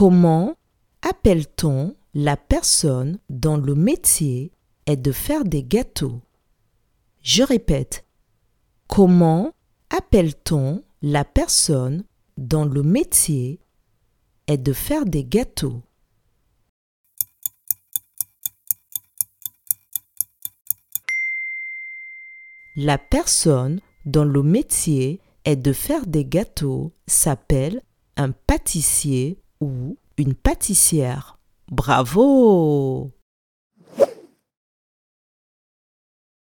Comment appelle-t-on la personne dont le métier est de faire des gâteaux? Je répète. Comment appelle-t-on la personne dont le métier est de faire des gâteaux? La personne dont le métier est de faire des gâteaux s'appelle un pâtissier ou une pâtissière. Bravo